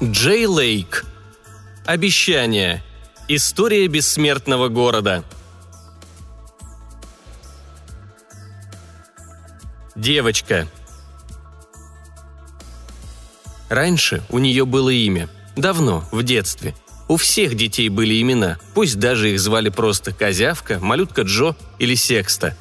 Джей Лейк. Обещание. История бессмертного города. Девочка. Раньше у нее было имя. Давно, в детстве. У всех детей были имена, пусть даже их звали просто Козявка, Малютка Джо или Секста.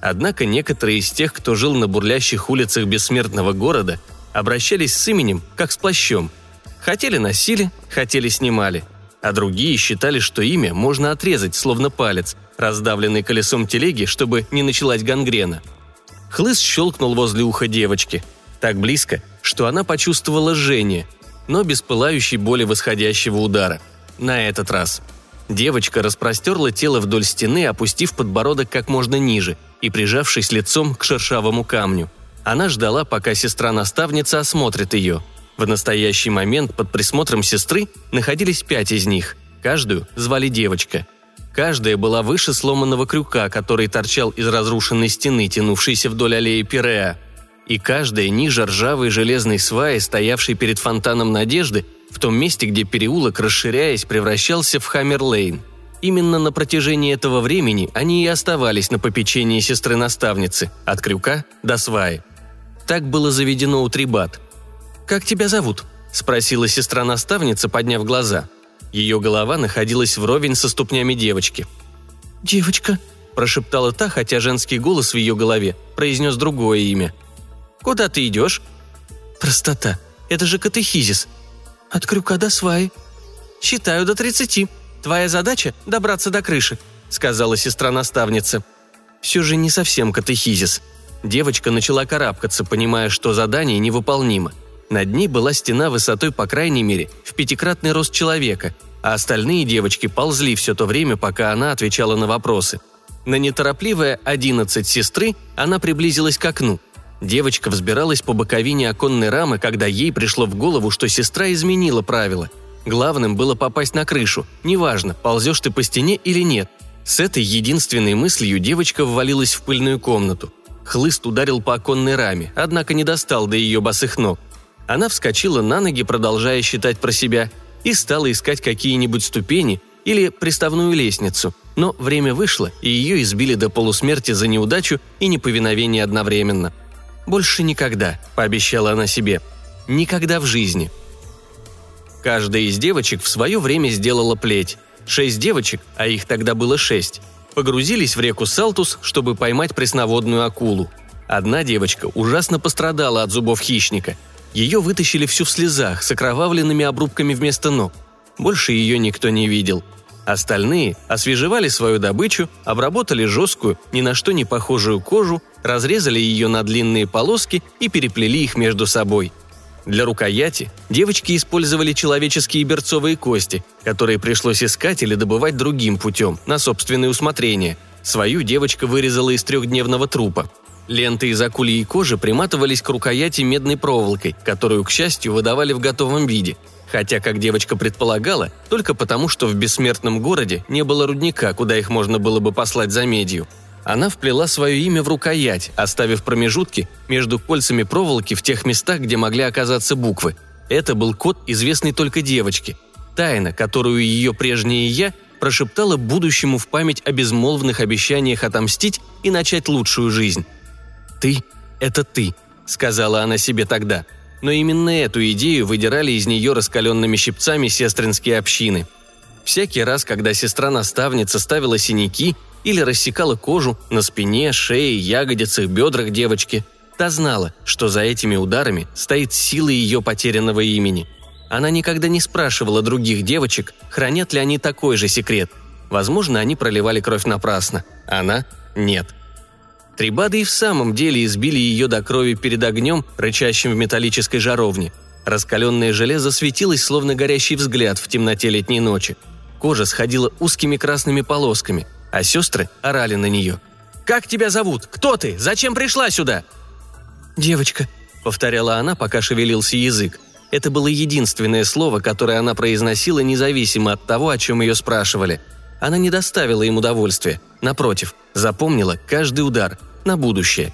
Однако некоторые из тех, кто жил на бурлящих улицах бессмертного города, обращались с именем, как с плащом. Хотели носили, хотели снимали. А другие считали, что имя можно отрезать, словно палец, раздавленный колесом телеги, чтобы не началась гангрена. Хлыст щелкнул возле уха девочки. Так близко, что она почувствовала жжение, но без пылающей боли восходящего удара. На этот раз. Девочка распростерла тело вдоль стены, опустив подбородок как можно ниже и прижавшись лицом к шершавому камню – она ждала, пока сестра-наставница осмотрит ее. В настоящий момент под присмотром сестры находились пять из них. Каждую звали девочка. Каждая была выше сломанного крюка, который торчал из разрушенной стены, тянувшейся вдоль аллеи Пиреа. И каждая ниже ржавой железной сваи, стоявшей перед фонтаном Надежды, в том месте, где переулок, расширяясь, превращался в Хаммерлейн. Именно на протяжении этого времени они и оставались на попечении сестры-наставницы, от крюка до сваи. Так было заведено у Трибат. «Как тебя зовут?» – спросила сестра-наставница, подняв глаза. Ее голова находилась вровень со ступнями девочки. «Девочка», – прошептала та, хотя женский голос в ее голове произнес другое имя. «Куда ты идешь?» «Простота. Это же катехизис. От крюка до сваи». «Считаю до тридцати. Твоя задача – добраться до крыши», – сказала сестра-наставница. Все же не совсем катехизис – Девочка начала карабкаться, понимая, что задание невыполнимо. Над ней была стена высотой, по крайней мере, в пятикратный рост человека, а остальные девочки ползли все то время, пока она отвечала на вопросы. На неторопливое «одиннадцать сестры» она приблизилась к окну. Девочка взбиралась по боковине оконной рамы, когда ей пришло в голову, что сестра изменила правила. Главным было попасть на крышу, неважно, ползешь ты по стене или нет. С этой единственной мыслью девочка ввалилась в пыльную комнату – Хлыст ударил по оконной раме, однако не достал до ее босых ног. Она вскочила на ноги, продолжая считать про себя, и стала искать какие-нибудь ступени или приставную лестницу, но время вышло, и ее избили до полусмерти за неудачу и неповиновение одновременно. «Больше никогда», – пообещала она себе. «Никогда в жизни». Каждая из девочек в свое время сделала плеть. Шесть девочек, а их тогда было шесть, погрузились в реку Салтус, чтобы поймать пресноводную акулу. Одна девочка ужасно пострадала от зубов хищника. Ее вытащили всю в слезах, с окровавленными обрубками вместо ног. Больше ее никто не видел. Остальные освежевали свою добычу, обработали жесткую, ни на что не похожую кожу, разрезали ее на длинные полоски и переплели их между собой – для рукояти девочки использовали человеческие берцовые кости, которые пришлось искать или добывать другим путем, на собственное усмотрение. Свою девочка вырезала из трехдневного трупа. Ленты из акульей кожи приматывались к рукояти медной проволокой, которую, к счастью, выдавали в готовом виде. Хотя, как девочка предполагала, только потому, что в бессмертном городе не было рудника, куда их можно было бы послать за медью – она вплела свое имя в рукоять, оставив промежутки между кольцами проволоки в тех местах, где могли оказаться буквы. Это был код, известный только девочке. Тайна, которую ее прежнее «я» прошептала будущему в память о безмолвных обещаниях отомстить и начать лучшую жизнь. «Ты – это ты», – сказала она себе тогда. Но именно эту идею выдирали из нее раскаленными щипцами сестринские общины. Всякий раз, когда сестра-наставница ставила синяки – или рассекала кожу на спине, шее, ягодицах, бедрах девочки. Та знала, что за этими ударами стоит сила ее потерянного имени. Она никогда не спрашивала других девочек, хранят ли они такой же секрет. Возможно, они проливали кровь напрасно. Она – нет. Трибады и в самом деле избили ее до крови перед огнем, рычащим в металлической жаровне. Раскаленное железо светилось, словно горящий взгляд в темноте летней ночи. Кожа сходила узкими красными полосками – а сестры орали на нее. «Как тебя зовут? Кто ты? Зачем пришла сюда?» «Девочка», — повторяла она, пока шевелился язык. Это было единственное слово, которое она произносила независимо от того, о чем ее спрашивали. Она не доставила им удовольствия. Напротив, запомнила каждый удар на будущее.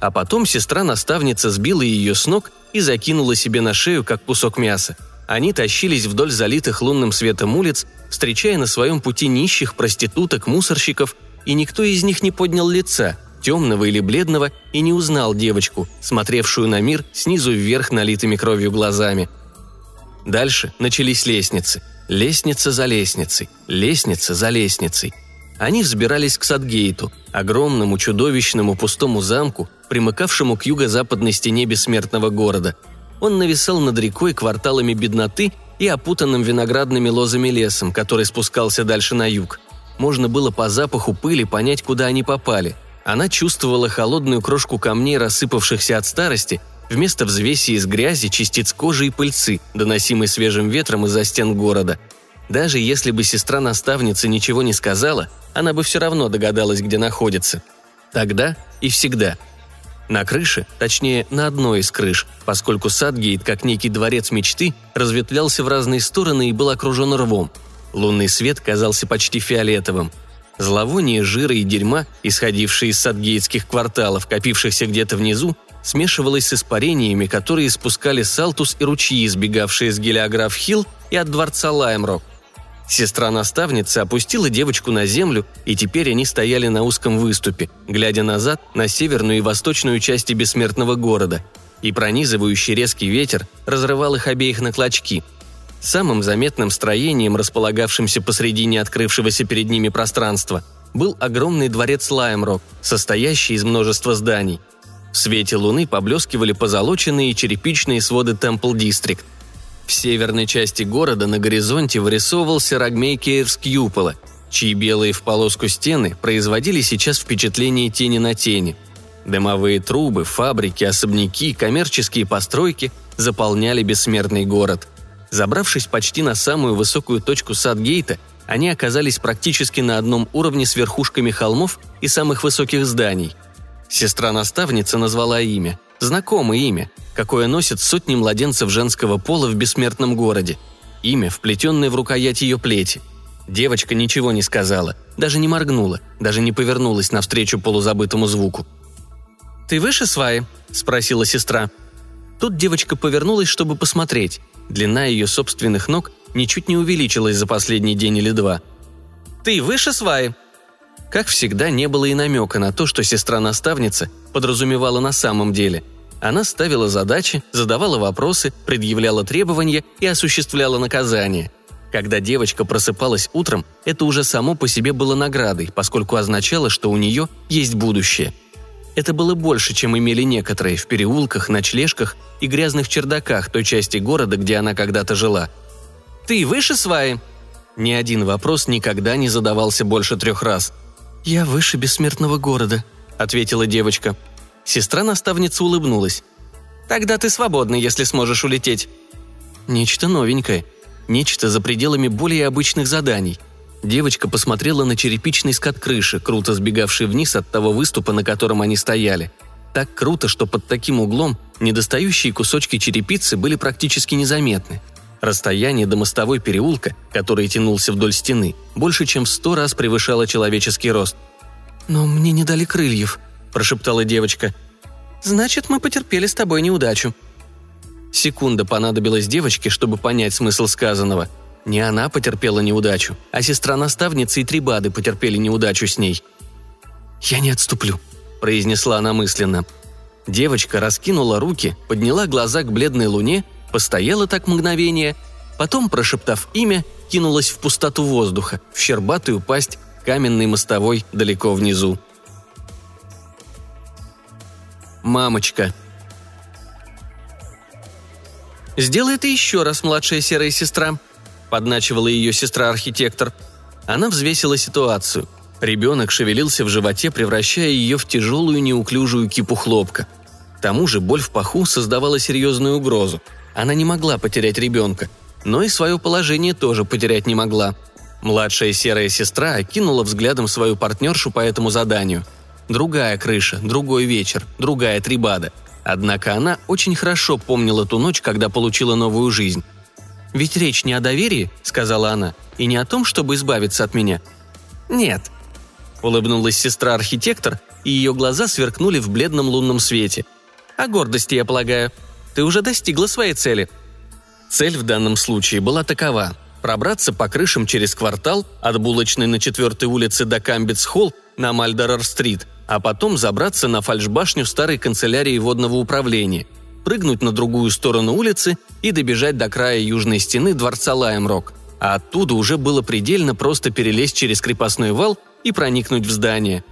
А потом сестра-наставница сбила ее с ног и закинула себе на шею, как кусок мяса. они тащились вдоль залитых лунным светом улиц, встречая на своем пути нищих, проституток, мусорщиков, и никто из них не поднял лица, темного или бледного, и не узнал девочку, смотревшую на мир снизу вверх налитыми кровью глазами. Дальше начались лестницы. Лестница за лестницей, лестница за лестницей. Они взбирались к Садгейту, огромному чудовищному пустому замку, примыкавшему к юго-западной стене бессмертного города – он нависал над рекой кварталами бедноты и опутанным виноградными лозами лесом, который спускался дальше на юг. Можно было по запаху пыли понять, куда они попали. Она чувствовала холодную крошку камней, рассыпавшихся от старости, вместо взвеси из грязи, частиц кожи и пыльцы, доносимой свежим ветром из-за стен города. Даже если бы сестра-наставница ничего не сказала, она бы все равно догадалась, где находится. Тогда и всегда – на крыше, точнее, на одной из крыш, поскольку Садгейт, как некий дворец мечты, разветвлялся в разные стороны и был окружен рвом. Лунный свет казался почти фиолетовым. Зловоние жира и дерьма, исходившие из садгейтских кварталов, копившихся где-то внизу, смешивалось с испарениями, которые спускали Салтус и ручьи, сбегавшие с Гелиограф-Хилл и от дворца Лаймрок. Сестра-наставница опустила девочку на землю, и теперь они стояли на узком выступе, глядя назад на северную и восточную части бессмертного города, и пронизывающий резкий ветер разрывал их обеих на клочки. Самым заметным строением, располагавшимся посредине открывшегося перед ними пространства, был огромный дворец Лаймрок, состоящий из множества зданий. В свете луны поблескивали позолоченные черепичные своды Темпл Дистрикт, в северной части города на горизонте вырисовывался Рагмей Киевский чьи белые в полоску стены производили сейчас впечатление тени на тени. Дымовые трубы, фабрики, особняки, коммерческие постройки заполняли бессмертный город. Забравшись почти на самую высокую точку Садгейта, они оказались практически на одном уровне с верхушками холмов и самых высоких зданий. Сестра-наставница назвала имя, знакомое имя, какое носят сотни младенцев женского пола в бессмертном городе. Имя, вплетенное в рукоять ее плети. Девочка ничего не сказала, даже не моргнула, даже не повернулась навстречу полузабытому звуку. «Ты выше сваи?» – спросила сестра. Тут девочка повернулась, чтобы посмотреть. Длина ее собственных ног ничуть не увеличилась за последний день или два. «Ты выше сваи?» Как всегда, не было и намека на то, что сестра-наставница подразумевала на самом деле – она ставила задачи, задавала вопросы, предъявляла требования и осуществляла наказания. Когда девочка просыпалась утром, это уже само по себе было наградой, поскольку означало, что у нее есть будущее. Это было больше, чем имели некоторые в переулках, ночлежках и грязных чердаках той части города, где она когда-то жила. «Ты выше сваи?» Ни один вопрос никогда не задавался больше трех раз. «Я выше бессмертного города», — ответила девочка. Сестра-наставница улыбнулась. «Тогда ты свободна, если сможешь улететь». Нечто новенькое. Нечто за пределами более обычных заданий. Девочка посмотрела на черепичный скат крыши, круто сбегавший вниз от того выступа, на котором они стояли. Так круто, что под таким углом недостающие кусочки черепицы были практически незаметны. Расстояние до мостовой переулка, который тянулся вдоль стены, больше чем в сто раз превышало человеческий рост. «Но мне не дали крыльев», прошептала девочка. «Значит, мы потерпели с тобой неудачу». Секунда понадобилась девочке, чтобы понять смысл сказанного. Не она потерпела неудачу, а сестра-наставница и три бады потерпели неудачу с ней. «Я не отступлю», – произнесла она мысленно. Девочка раскинула руки, подняла глаза к бледной луне, постояла так мгновение, потом, прошептав имя, кинулась в пустоту воздуха, в щербатую пасть каменной мостовой далеко внизу. «Мамочка». «Сделай это еще раз, младшая серая сестра», – подначивала ее сестра-архитектор. Она взвесила ситуацию. Ребенок шевелился в животе, превращая ее в тяжелую неуклюжую кипу хлопка. К тому же боль в паху создавала серьезную угрозу. Она не могла потерять ребенка, но и свое положение тоже потерять не могла. Младшая серая сестра окинула взглядом свою партнершу по этому заданию – Другая крыша, другой вечер, другая трибада. Однако она очень хорошо помнила ту ночь, когда получила новую жизнь. «Ведь речь не о доверии», — сказала она, — «и не о том, чтобы избавиться от меня». «Нет», — улыбнулась сестра-архитектор, и ее глаза сверкнули в бледном лунном свете. «О гордости, я полагаю. Ты уже достигла своей цели». Цель в данном случае была такова – пробраться по крышам через квартал от булочной на 4 улице до Камбитс-Холл на Мальдорер-стрит, а потом забраться на фальшбашню старой канцелярии водного управления, прыгнуть на другую сторону улицы и добежать до края южной стены дворца Лаймрок. А оттуда уже было предельно просто перелезть через крепостной вал и проникнуть в здание.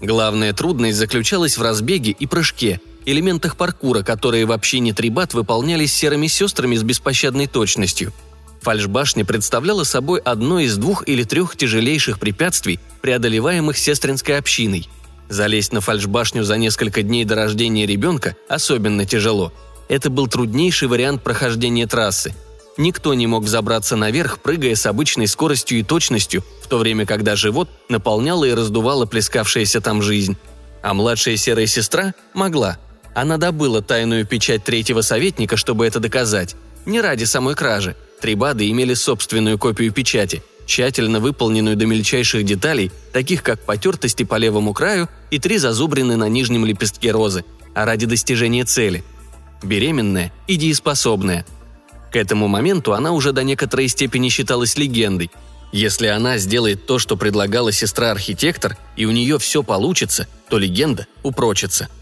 Главная трудность заключалась в разбеге и прыжке, элементах паркура, которые в общине Трибат выполнялись серыми сестрами с беспощадной точностью. Фальшбашня представляла собой одно из двух или трех тяжелейших препятствий, преодолеваемых сестринской общиной. Залезть на фальшбашню за несколько дней до рождения ребенка особенно тяжело. Это был труднейший вариант прохождения трассы. Никто не мог забраться наверх, прыгая с обычной скоростью и точностью, в то время когда живот наполняла и раздувала плескавшаяся там жизнь. А младшая серая сестра могла. Она добыла тайную печать третьего советника, чтобы это доказать. Не ради самой кражи. Трибады имели собственную копию печати, тщательно выполненную до мельчайших деталей, таких как потертости по левому краю и три зазубрины на нижнем лепестке розы, а ради достижения цели. Беременная и дееспособная. К этому моменту она уже до некоторой степени считалась легендой. Если она сделает то, что предлагала сестра-архитектор, и у нее все получится, то легенда упрочится –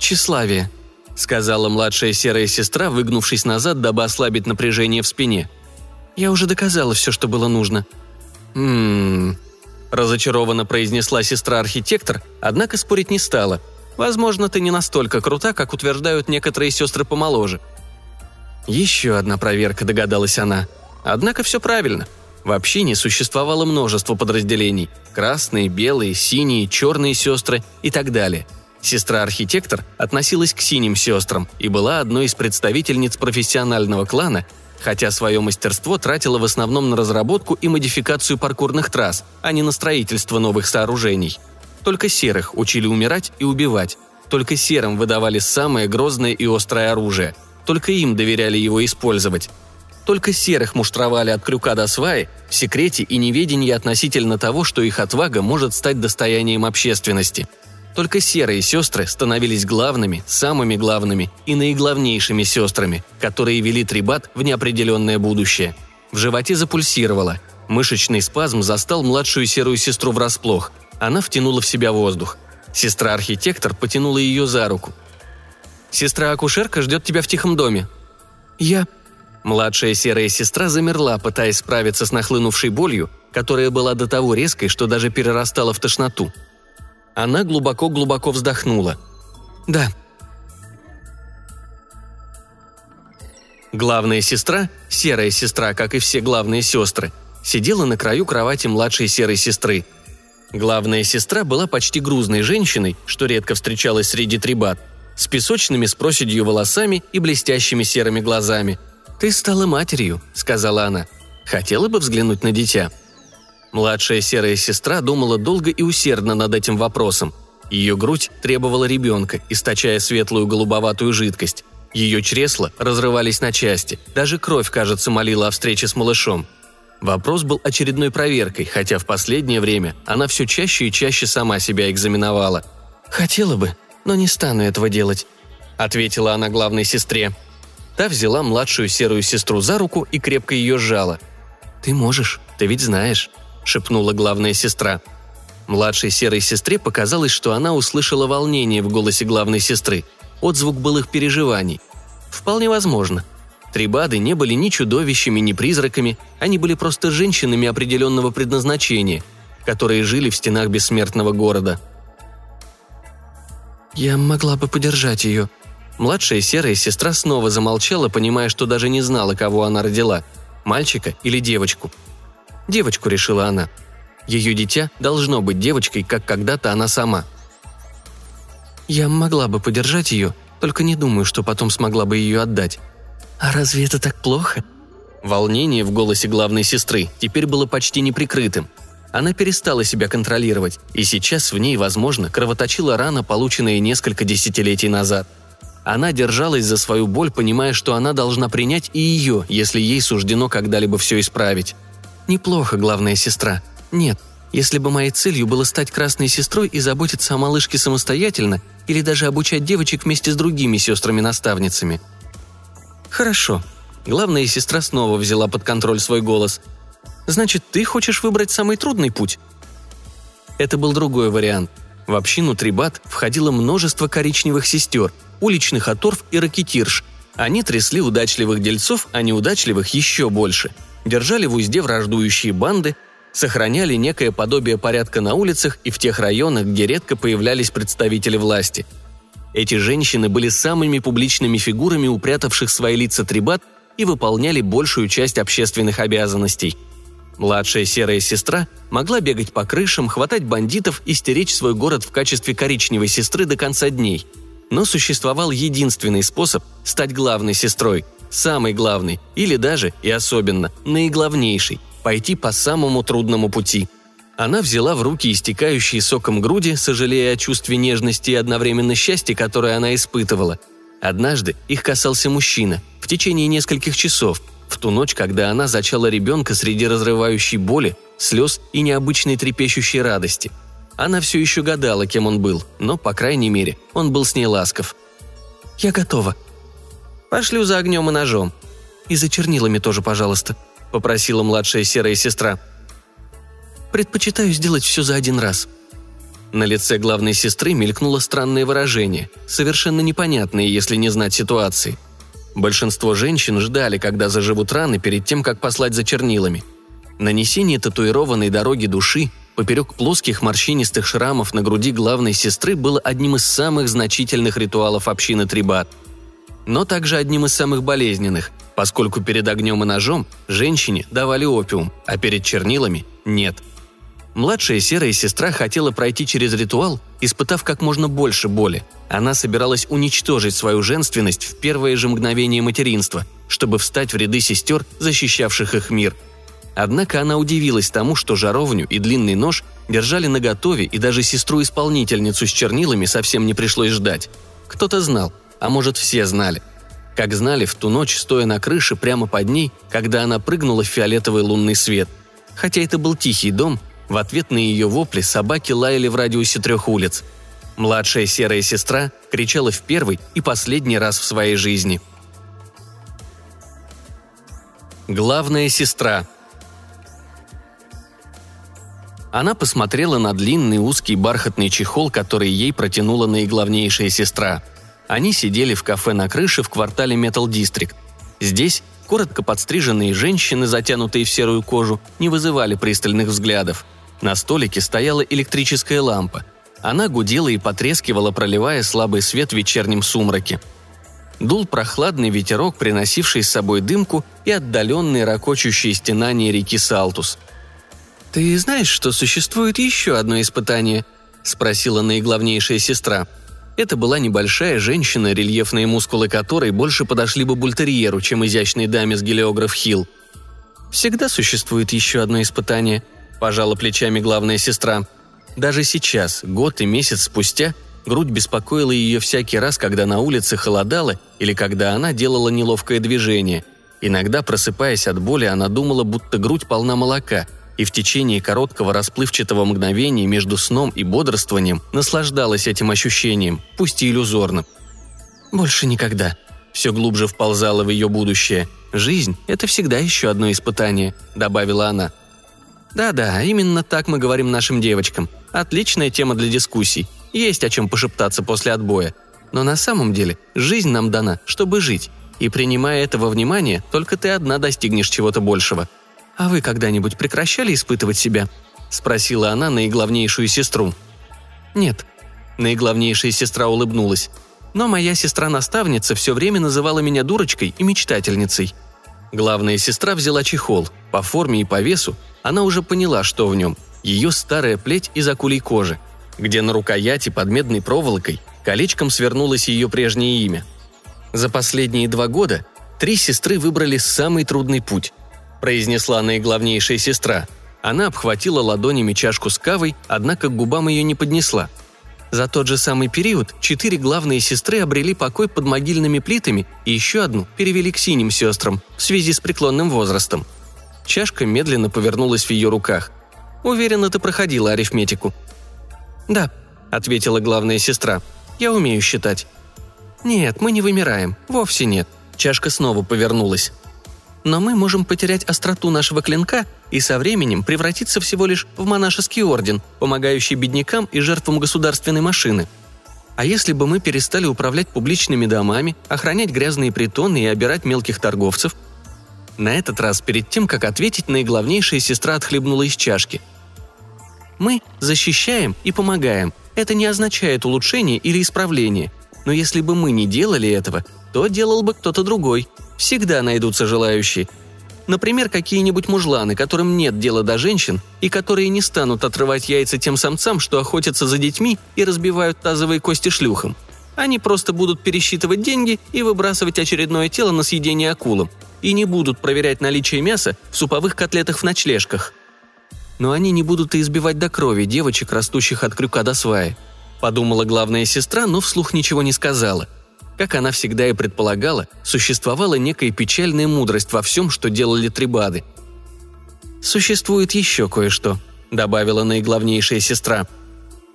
«Тщеславие», — сказала младшая серая сестра, выгнувшись назад, дабы ослабить напряжение в спине. «Я уже доказала все, что было нужно». «Ммм...» – разочарованно произнесла сестра-архитектор, однако спорить не стала. «Возможно, ты не настолько крута, как утверждают некоторые сестры помоложе». Еще одна проверка, догадалась она. Однако все правильно. В общине существовало множество подразделений – красные, белые, синие, черные сестры и так далее – Сестра-архитектор относилась к синим сестрам и была одной из представительниц профессионального клана, хотя свое мастерство тратила в основном на разработку и модификацию паркурных трасс, а не на строительство новых сооружений. Только серых учили умирать и убивать. Только серым выдавали самое грозное и острое оружие. Только им доверяли его использовать. Только серых муштровали от крюка до сваи в секрете и неведении относительно того, что их отвага может стать достоянием общественности – только серые сестры становились главными, самыми главными и наиглавнейшими сестрами, которые вели Трибат в неопределенное будущее. В животе запульсировало. Мышечный спазм застал младшую серую сестру врасплох. Она втянула в себя воздух. Сестра-архитектор потянула ее за руку. «Сестра-акушерка ждет тебя в тихом доме». «Я...» Младшая серая сестра замерла, пытаясь справиться с нахлынувшей болью, которая была до того резкой, что даже перерастала в тошноту – она глубоко-глубоко вздохнула. «Да». Главная сестра, серая сестра, как и все главные сестры, сидела на краю кровати младшей серой сестры. Главная сестра была почти грузной женщиной, что редко встречалась среди трибат, с песочными с проседью волосами и блестящими серыми глазами. «Ты стала матерью», — сказала она. «Хотела бы взглянуть на дитя?» Младшая серая сестра думала долго и усердно над этим вопросом. Ее грудь требовала ребенка, источая светлую голубоватую жидкость. Ее чресла разрывались на части, даже кровь, кажется, молила о встрече с малышом. Вопрос был очередной проверкой, хотя в последнее время она все чаще и чаще сама себя экзаменовала. «Хотела бы, но не стану этого делать», — ответила она главной сестре. Та взяла младшую серую сестру за руку и крепко ее сжала. «Ты можешь, ты ведь знаешь», – шепнула главная сестра. Младшей серой сестре показалось, что она услышала волнение в голосе главной сестры, отзвук былых переживаний. Вполне возможно. Трибады не были ни чудовищами, ни призраками, они были просто женщинами определенного предназначения, которые жили в стенах бессмертного города. «Я могла бы подержать ее», Младшая серая сестра снова замолчала, понимая, что даже не знала, кого она родила – мальчика или девочку – Девочку, решила она. Ее дитя должно быть девочкой, как когда-то она сама. Я могла бы подержать ее, только не думаю, что потом смогла бы ее отдать. А разве это так плохо? Волнение в голосе главной сестры теперь было почти неприкрытым. Она перестала себя контролировать, и сейчас в ней, возможно, кровоточила рана, полученная несколько десятилетий назад. Она держалась за свою боль, понимая, что она должна принять и ее, если ей суждено когда-либо все исправить. Неплохо, главная сестра. Нет, если бы моей целью было стать красной сестрой и заботиться о малышке самостоятельно, или даже обучать девочек вместе с другими сестрами-наставницами. Хорошо. Главная сестра снова взяла под контроль свой голос. «Значит, ты хочешь выбрать самый трудный путь?» Это был другой вариант. В общину Трибат входило множество коричневых сестер, уличных оторв и ракетирш. Они трясли удачливых дельцов, а неудачливых еще больше. Держали в узде враждующие банды, сохраняли некое подобие порядка на улицах и в тех районах, где редко появлялись представители власти. Эти женщины были самыми публичными фигурами, упрятавших свои лица трибат и выполняли большую часть общественных обязанностей. Младшая серая сестра могла бегать по крышам, хватать бандитов и стеречь свой город в качестве коричневой сестры до конца дней. Но существовал единственный способ стать главной сестрой, самый главный, или даже, и особенно, наиглавнейший – пойти по самому трудному пути. Она взяла в руки истекающие соком груди, сожалея о чувстве нежности и одновременно счастья, которое она испытывала. Однажды их касался мужчина в течение нескольких часов, в ту ночь, когда она зачала ребенка среди разрывающей боли, слез и необычной трепещущей радости. Она все еще гадала, кем он был, но, по крайней мере, он был с ней ласков. «Я готова». «Пошлю за огнем и ножом». «И за чернилами тоже, пожалуйста», – попросила младшая серая сестра. «Предпочитаю сделать все за один раз». На лице главной сестры мелькнуло странное выражение, совершенно непонятное, если не знать ситуации. Большинство женщин ждали, когда заживут раны перед тем, как послать за чернилами. Нанесение татуированной дороги души поперек плоских морщинистых шрамов на груди главной сестры было одним из самых значительных ритуалов общины Трибат. Но также одним из самых болезненных, поскольку перед огнем и ножом женщине давали опиум, а перед чернилами – нет. Младшая серая сестра хотела пройти через ритуал, испытав как можно больше боли. Она собиралась уничтожить свою женственность в первое же мгновение материнства, чтобы встать в ряды сестер, защищавших их мир. Однако она удивилась тому, что жаровню и длинный нож держали наготове, и даже сестру-исполнительницу с чернилами совсем не пришлось ждать. Кто-то знал, а может все знали. Как знали в ту ночь, стоя на крыше прямо под ней, когда она прыгнула в фиолетовый лунный свет. Хотя это был тихий дом, в ответ на ее вопли собаки лаяли в радиусе трех улиц. Младшая серая сестра кричала в первый и последний раз в своей жизни. Главная сестра Она посмотрела на длинный узкий бархатный чехол, который ей протянула наиглавнейшая сестра – они сидели в кафе на крыше в квартале Metal District. Здесь коротко подстриженные женщины, затянутые в серую кожу, не вызывали пристальных взглядов. На столике стояла электрическая лампа. Она гудела и потрескивала, проливая слабый свет в вечернем сумраке. Дул прохладный ветерок, приносивший с собой дымку и отдаленные ракочущие стенания реки Салтус. «Ты знаешь, что существует еще одно испытание?» – спросила наиглавнейшая сестра – это была небольшая женщина, рельефные мускулы которой больше подошли бы бультерьеру, чем изящной даме с гелиограф Хилл. «Всегда существует еще одно испытание», – пожала плечами главная сестра. Даже сейчас, год и месяц спустя, грудь беспокоила ее всякий раз, когда на улице холодало или когда она делала неловкое движение. Иногда, просыпаясь от боли, она думала, будто грудь полна молока – и в течение короткого расплывчатого мгновения между сном и бодрствованием наслаждалась этим ощущением, пусть и иллюзорным. «Больше никогда», все глубже вползала в ее будущее. «Жизнь – это всегда еще одно испытание», – добавила она. «Да-да, именно так мы говорим нашим девочкам. Отличная тема для дискуссий. Есть о чем пошептаться после отбоя. Но на самом деле жизнь нам дана, чтобы жить. И принимая это во внимание, только ты одна достигнешь чего-то большего – «А вы когда-нибудь прекращали испытывать себя?» – спросила она наиглавнейшую сестру. «Нет». Наиглавнейшая сестра улыбнулась. «Но моя сестра-наставница все время называла меня дурочкой и мечтательницей». Главная сестра взяла чехол. По форме и по весу она уже поняла, что в нем. Ее старая плеть из акулей кожи, где на рукояти под медной проволокой колечком свернулось ее прежнее имя. За последние два года три сестры выбрали самый трудный путь – произнесла наиглавнейшая сестра. Она обхватила ладонями чашку с кавой, однако к губам ее не поднесла. За тот же самый период четыре главные сестры обрели покой под могильными плитами и еще одну перевели к синим сестрам в связи с преклонным возрастом. Чашка медленно повернулась в ее руках. «Уверена, ты проходила арифметику». «Да», — ответила главная сестра. «Я умею считать». «Нет, мы не вымираем. Вовсе нет». Чашка снова повернулась. Но мы можем потерять остроту нашего клинка и со временем превратиться всего лишь в монашеский орден, помогающий беднякам и жертвам государственной машины. А если бы мы перестали управлять публичными домами, охранять грязные притоны и обирать мелких торговцев? На этот раз, перед тем, как ответить, наиглавнейшая сестра отхлебнула из чашки. Мы защищаем и помогаем. Это не означает улучшение или исправление. Но если бы мы не делали этого, то делал бы кто-то другой. Всегда найдутся желающие. Например, какие-нибудь мужланы, которым нет дела до женщин и которые не станут отрывать яйца тем самцам, что охотятся за детьми и разбивают тазовые кости шлюхам. Они просто будут пересчитывать деньги и выбрасывать очередное тело на съедение акулам. И не будут проверять наличие мяса в суповых котлетах в ночлежках. Но они не будут и избивать до крови девочек, растущих от крюка до сваи. Подумала главная сестра, но вслух ничего не сказала – как она всегда и предполагала, существовала некая печальная мудрость во всем, что делали трибады. «Существует еще кое-что», — добавила наиглавнейшая сестра.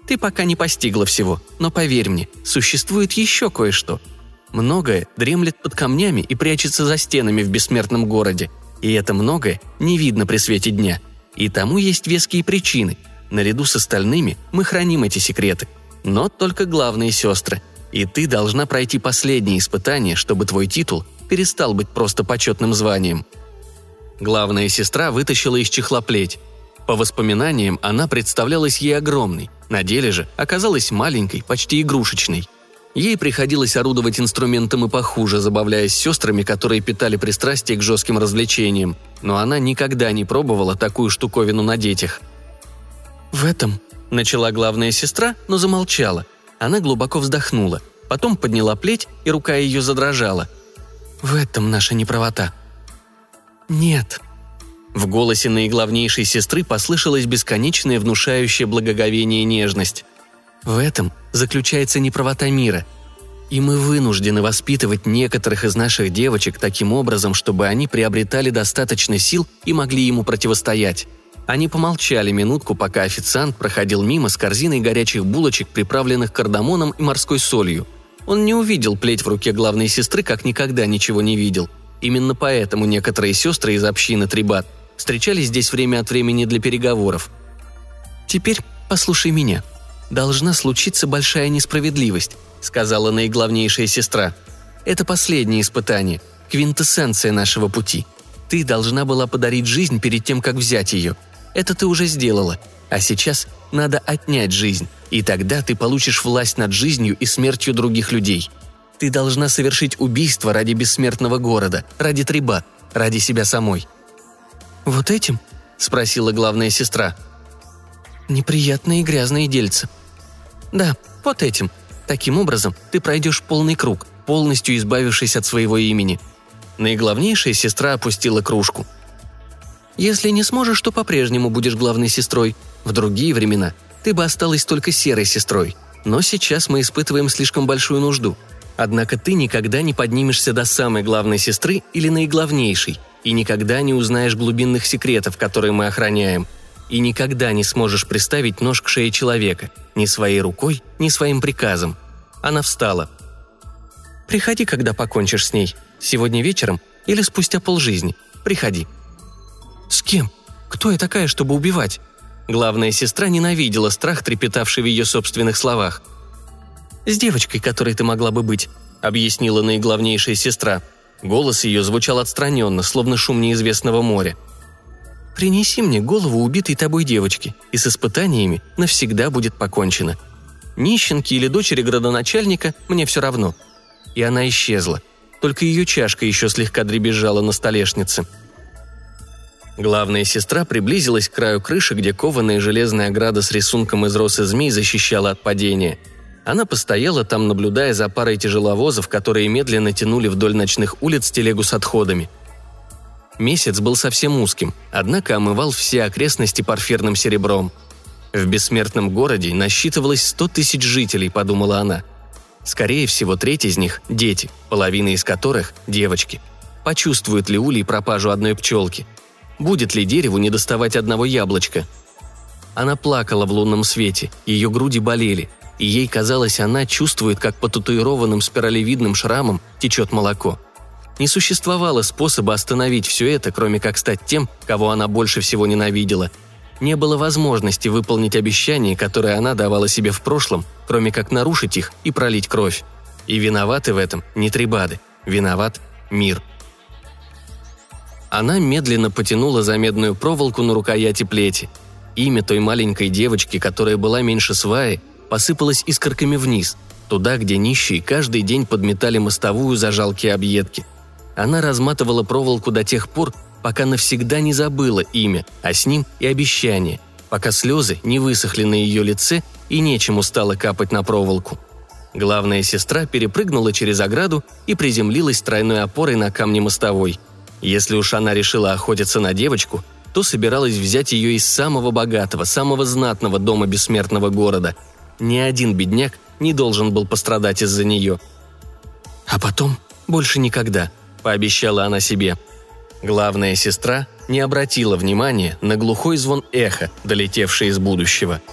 «Ты пока не постигла всего, но поверь мне, существует еще кое-что. Многое дремлет под камнями и прячется за стенами в бессмертном городе, и это многое не видно при свете дня. И тому есть веские причины. Наряду с остальными мы храним эти секреты. Но только главные сестры — и ты должна пройти последнее испытание, чтобы твой титул перестал быть просто почетным званием. Главная сестра вытащила из чехла плеть. По воспоминаниям, она представлялась ей огромной, на деле же оказалась маленькой, почти игрушечной. Ей приходилось орудовать инструментом и похуже, забавляясь сестрами, которые питали пристрастие к жестким развлечениям, но она никогда не пробовала такую штуковину на детях. «В этом», — начала главная сестра, но замолчала, она глубоко вздохнула, потом подняла плеть, и рука ее задрожала. «В этом наша неправота». «Нет». В голосе наиглавнейшей сестры послышалась бесконечная внушающая благоговение нежность. «В этом заключается неправота мира», и мы вынуждены воспитывать некоторых из наших девочек таким образом, чтобы они приобретали достаточно сил и могли ему противостоять. Они помолчали минутку, пока официант проходил мимо с корзиной горячих булочек, приправленных кардамоном и морской солью. Он не увидел плеть в руке главной сестры, как никогда ничего не видел. Именно поэтому некоторые сестры из общины Трибат встречались здесь время от времени для переговоров. «Теперь послушай меня. Должна случиться большая несправедливость», — сказала наиглавнейшая сестра. «Это последнее испытание, квинтэссенция нашего пути. Ты должна была подарить жизнь перед тем, как взять ее. Это ты уже сделала. А сейчас надо отнять жизнь, и тогда ты получишь власть над жизнью и смертью других людей. Ты должна совершить убийство ради бессмертного города, ради Трибат, ради себя самой». «Вот этим?» – спросила главная сестра. «Неприятные и грязные дельцы». «Да, вот этим. Таким образом ты пройдешь полный круг, полностью избавившись от своего имени». Наиглавнейшая сестра опустила кружку – если не сможешь, то по-прежнему будешь главной сестрой. В другие времена ты бы осталась только серой сестрой. Но сейчас мы испытываем слишком большую нужду. Однако ты никогда не поднимешься до самой главной сестры или наиглавнейшей, и никогда не узнаешь глубинных секретов, которые мы охраняем, и никогда не сможешь приставить нож к шее человека, ни своей рукой, ни своим приказом. Она встала. «Приходи, когда покончишь с ней. Сегодня вечером или спустя полжизни. Приходи», «С кем? Кто я такая, чтобы убивать?» Главная сестра ненавидела страх, трепетавший в ее собственных словах. «С девочкой, которой ты могла бы быть», — объяснила наиглавнейшая сестра. Голос ее звучал отстраненно, словно шум неизвестного моря. «Принеси мне голову убитой тобой девочки, и с испытаниями навсегда будет покончено. Нищенки или дочери градоначальника мне все равно». И она исчезла. Только ее чашка еще слегка дребезжала на столешнице — Главная сестра приблизилась к краю крыши, где кованая железная ограда с рисунком из роз и змей защищала от падения. Она постояла там, наблюдая за парой тяжеловозов, которые медленно тянули вдоль ночных улиц телегу с отходами. Месяц был совсем узким, однако омывал все окрестности парфирным серебром. В бессмертном городе насчитывалось сто тысяч жителей, подумала она. Скорее всего, треть из них – дети, половина из которых – девочки. Почувствует ли Улей пропажу одной пчелки – Будет ли дереву не доставать одного яблочка? Она плакала в лунном свете, ее груди болели, и ей казалось, она чувствует, как по татуированным спиралевидным шрамам течет молоко. Не существовало способа остановить все это, кроме как стать тем, кого она больше всего ненавидела. Не было возможности выполнить обещания, которые она давала себе в прошлом, кроме как нарушить их и пролить кровь. И виноваты в этом не трибады, виноват мир. Она медленно потянула за медную проволоку на рукояти плети. Имя той маленькой девочки, которая была меньше сваи, посыпалось искорками вниз, туда, где нищие каждый день подметали мостовую за жалкие объедки. Она разматывала проволоку до тех пор, пока навсегда не забыла имя, а с ним и обещание, пока слезы не высохли на ее лице и нечему стало капать на проволоку. Главная сестра перепрыгнула через ограду и приземлилась тройной опорой на камне мостовой. Если уж она решила охотиться на девочку, то собиралась взять ее из самого богатого, самого знатного дома бессмертного города. Ни один бедняк не должен был пострадать из-за нее. А потом больше никогда, пообещала она себе. Главная сестра не обратила внимания на глухой звон эха, долетевший из будущего –